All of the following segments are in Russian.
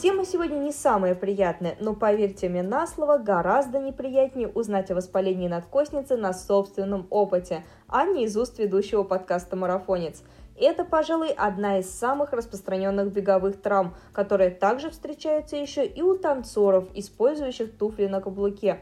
Тема сегодня не самая приятная, но поверьте мне на слово, гораздо неприятнее узнать о воспалении надкостницы на собственном опыте, а не из уст ведущего подкаста «Марафонец». Это, пожалуй, одна из самых распространенных беговых травм, которая также встречается еще и у танцоров, использующих туфли на каблуке.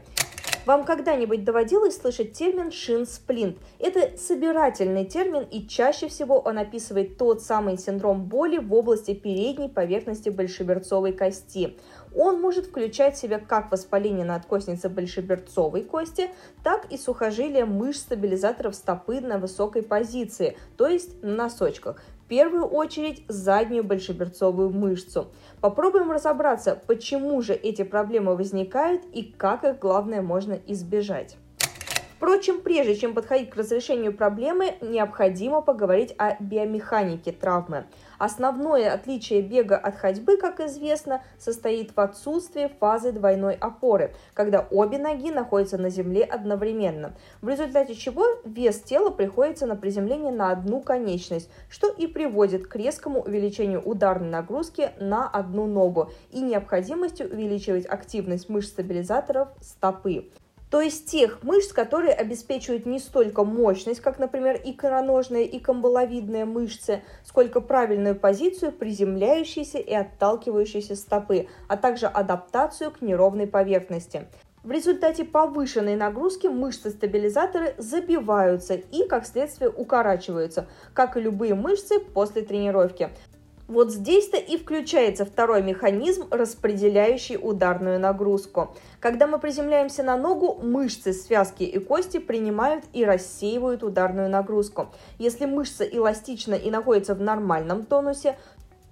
Вам когда-нибудь доводилось слышать термин шин-сплинт? Это собирательный термин, и чаще всего он описывает тот самый синдром боли в области передней поверхности большеберцовой кости. Он может включать в себя как воспаление надкостницы большеберцовой кости, так и сухожилия мышц стабилизаторов стопы на высокой позиции, то есть на носочках первую очередь заднюю большеберцовую мышцу. Попробуем разобраться, почему же эти проблемы возникают и как их главное можно избежать. Впрочем, прежде чем подходить к разрешению проблемы, необходимо поговорить о биомеханике травмы. Основное отличие бега от ходьбы, как известно, состоит в отсутствии фазы двойной опоры, когда обе ноги находятся на земле одновременно, в результате чего вес тела приходится на приземление на одну конечность, что и приводит к резкому увеличению ударной нагрузки на одну ногу и необходимости увеличивать активность мышц стабилизаторов стопы то есть тех мышц, которые обеспечивают не столько мощность, как, например, икроножные и камбаловидные мышцы, сколько правильную позицию приземляющейся и отталкивающейся стопы, а также адаптацию к неровной поверхности. В результате повышенной нагрузки мышцы-стабилизаторы забиваются и, как следствие, укорачиваются, как и любые мышцы после тренировки. Вот здесь-то и включается второй механизм, распределяющий ударную нагрузку. Когда мы приземляемся на ногу, мышцы, связки и кости принимают и рассеивают ударную нагрузку. Если мышца эластична и находится в нормальном тонусе,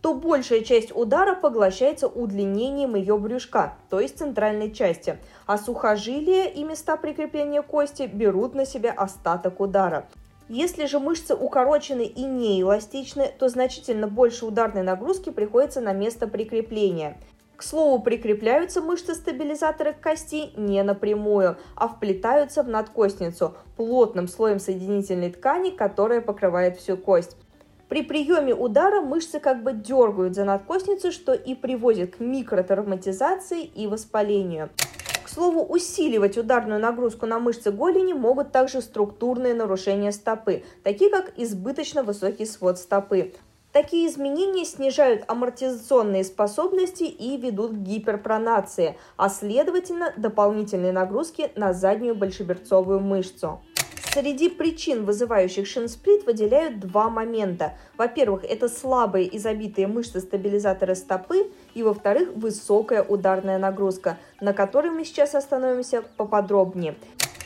то большая часть удара поглощается удлинением ее брюшка, то есть центральной части, а сухожилия и места прикрепления кости берут на себя остаток удара. Если же мышцы укорочены и неэластичны, то значительно больше ударной нагрузки приходится на место прикрепления. К слову, прикрепляются мышцы-стабилизаторы к кости не напрямую, а вплетаются в надкостницу плотным слоем соединительной ткани, которая покрывает всю кость. При приеме удара мышцы как бы дергают за надкостницу, что и приводит к микротравматизации и воспалению слову, усиливать ударную нагрузку на мышцы голени могут также структурные нарушения стопы, такие как избыточно высокий свод стопы. Такие изменения снижают амортизационные способности и ведут к гиперпронации, а следовательно дополнительные нагрузки на заднюю большеберцовую мышцу. Среди причин, вызывающих шинсплит, выделяют два момента. Во-первых, это слабые и забитые мышцы стабилизаторы стопы, и во-вторых, высокая ударная нагрузка, на которой мы сейчас остановимся поподробнее.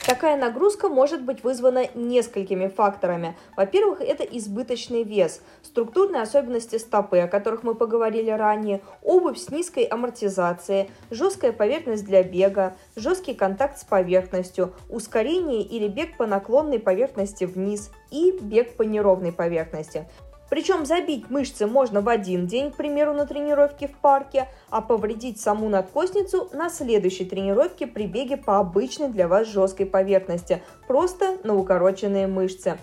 Такая нагрузка может быть вызвана несколькими факторами. Во-первых, это избыточный вес, структурные особенности стопы, о которых мы поговорили ранее, обувь с низкой амортизацией, жесткая поверхность для бега, жесткий контакт с поверхностью, ускорение или бег по наклонной поверхности вниз и бег по неровной поверхности. Причем забить мышцы можно в один день, к примеру, на тренировке в парке, а повредить саму надкостницу на следующей тренировке при беге по обычной для вас жесткой поверхности, просто на укороченные мышцы.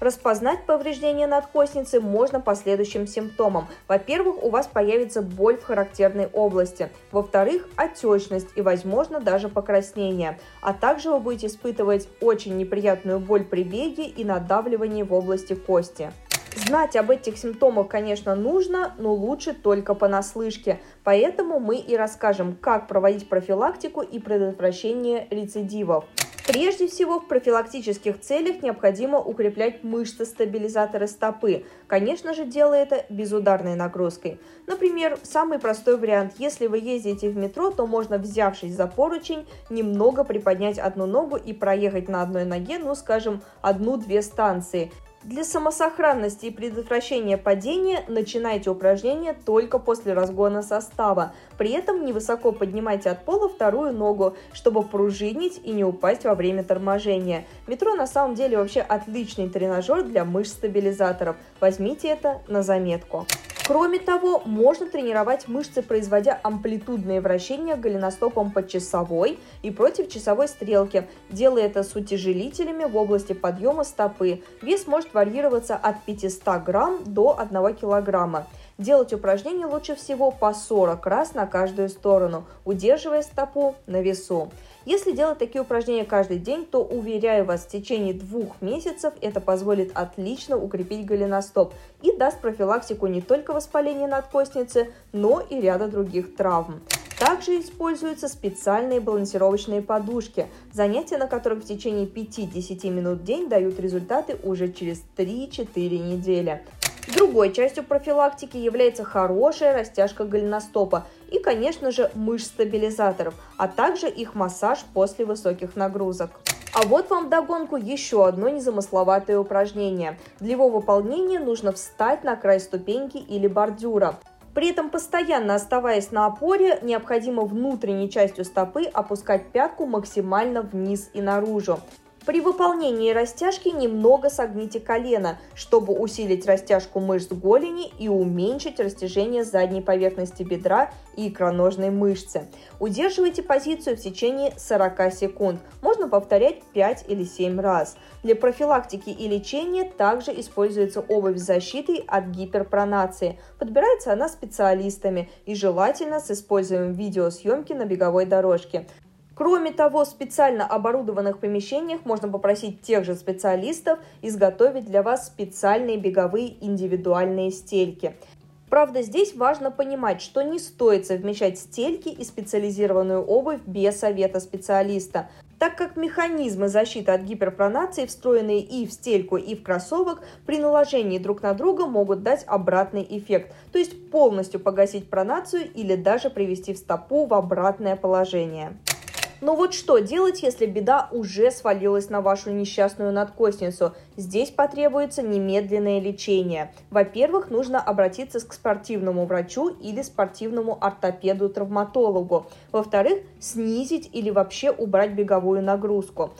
Распознать повреждение надкостницы можно по следующим симптомам. Во-первых, у вас появится боль в характерной области. Во-вторых, отечность и, возможно, даже покраснение. А также вы будете испытывать очень неприятную боль при беге и надавливание в области кости. Знать об этих симптомах, конечно, нужно, но лучше только понаслышке. Поэтому мы и расскажем, как проводить профилактику и предотвращение рецидивов. Прежде всего, в профилактических целях необходимо укреплять мышцы-стабилизаторы стопы. Конечно же, делая это безударной нагрузкой. Например, самый простой вариант. Если вы ездите в метро, то можно, взявшись за поручень, немного приподнять одну ногу и проехать на одной ноге, ну, скажем, одну-две станции. Для самосохранности и предотвращения падения начинайте упражнения только после разгона состава. При этом невысоко поднимайте от пола вторую ногу, чтобы пружинить и не упасть во время торможения. Метро на самом деле вообще отличный тренажер для мышц-стабилизаторов. Возьмите это на заметку. Кроме того, можно тренировать мышцы, производя амплитудные вращения голеностопом по часовой и против часовой стрелки, делая это с утяжелителями в области подъема стопы. Вес может варьироваться от 500 грамм до 1 килограмма. Делать упражнения лучше всего по 40 раз на каждую сторону, удерживая стопу на весу. Если делать такие упражнения каждый день, то, уверяю вас, в течение двух месяцев это позволит отлично укрепить голеностоп и даст профилактику не только воспаления надкостницы, но и ряда других травм. Также используются специальные балансировочные подушки, занятия на которых в течение 5-10 минут в день дают результаты уже через 3-4 недели. Другой частью профилактики является хорошая растяжка голеностопа и, конечно же, мышц-стабилизаторов, а также их массаж после высоких нагрузок. А вот вам догонку еще одно незамысловатое упражнение. Для его выполнения нужно встать на край ступеньки или бордюра. При этом, постоянно оставаясь на опоре, необходимо внутренней частью стопы опускать пятку максимально вниз и наружу. При выполнении растяжки немного согните колено, чтобы усилить растяжку мышц голени и уменьшить растяжение задней поверхности бедра и икроножной мышцы. Удерживайте позицию в течение 40 секунд. Можно повторять 5 или 7 раз. Для профилактики и лечения также используется обувь с защитой от гиперпронации. Подбирается она специалистами и желательно с использованием видеосъемки на беговой дорожке. Кроме того, в специально оборудованных помещениях можно попросить тех же специалистов изготовить для вас специальные беговые индивидуальные стельки. Правда, здесь важно понимать, что не стоит совмещать стельки и специализированную обувь без совета специалиста, так как механизмы защиты от гиперпронации, встроенные и в стельку, и в кроссовок, при наложении друг на друга могут дать обратный эффект, то есть полностью погасить пронацию или даже привести в стопу в обратное положение. Но вот что делать, если беда уже свалилась на вашу несчастную надкостницу? Здесь потребуется немедленное лечение. Во-первых, нужно обратиться к спортивному врачу или спортивному ортопеду-травматологу. Во-вторых, снизить или вообще убрать беговую нагрузку.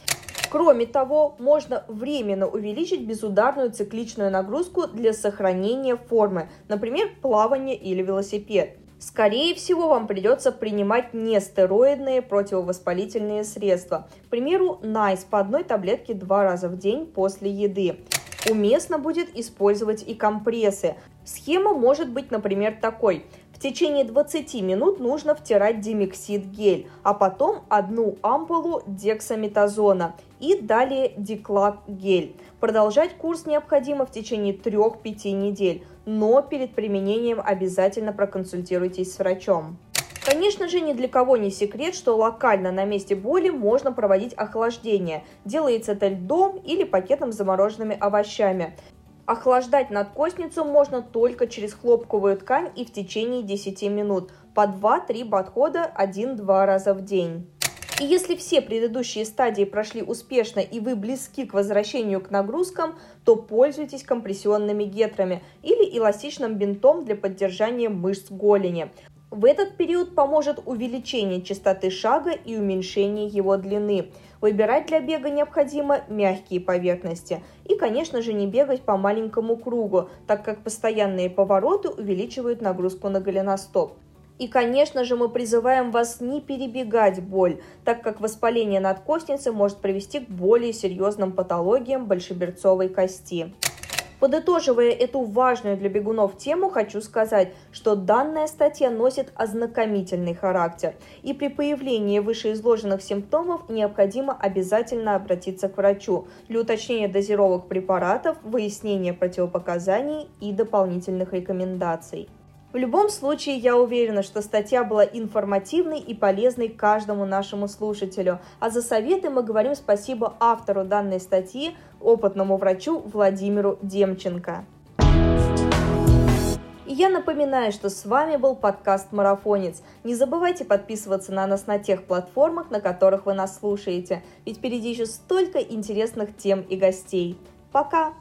Кроме того, можно временно увеличить безударную цикличную нагрузку для сохранения формы, например, плавание или велосипед. Скорее всего, вам придется принимать нестероидные противовоспалительные средства. К примеру, NICE по одной таблетке два раза в день после еды. Уместно будет использовать и компрессы. Схема может быть, например, такой. В течение 20 минут нужно втирать димексид гель, а потом одну ампулу дексаметазона и далее диклак гель. Продолжать курс необходимо в течение 3-5 недель но перед применением обязательно проконсультируйтесь с врачом. Конечно же, ни для кого не секрет, что локально на месте боли можно проводить охлаждение. Делается это льдом или пакетом с замороженными овощами. Охлаждать надкостницу можно только через хлопковую ткань и в течение 10 минут, по 2-3 подхода 1-2 раза в день. И если все предыдущие стадии прошли успешно и вы близки к возвращению к нагрузкам, то пользуйтесь компрессионными гетрами или эластичным бинтом для поддержания мышц голени. В этот период поможет увеличение частоты шага и уменьшение его длины. Выбирать для бега необходимо мягкие поверхности. И, конечно же, не бегать по маленькому кругу, так как постоянные повороты увеличивают нагрузку на голеностоп. И, конечно же, мы призываем вас не перебегать боль, так как воспаление надкостницы может привести к более серьезным патологиям большеберцовой кости. Подытоживая эту важную для бегунов тему, хочу сказать, что данная статья носит ознакомительный характер, и при появлении вышеизложенных симптомов необходимо обязательно обратиться к врачу для уточнения дозировок препаратов, выяснения противопоказаний и дополнительных рекомендаций. В любом случае, я уверена, что статья была информативной и полезной каждому нашему слушателю. А за советы мы говорим спасибо автору данной статьи, опытному врачу Владимиру Демченко. И я напоминаю, что с вами был подкаст «Марафонец». Не забывайте подписываться на нас на тех платформах, на которых вы нас слушаете, ведь впереди еще столько интересных тем и гостей. Пока!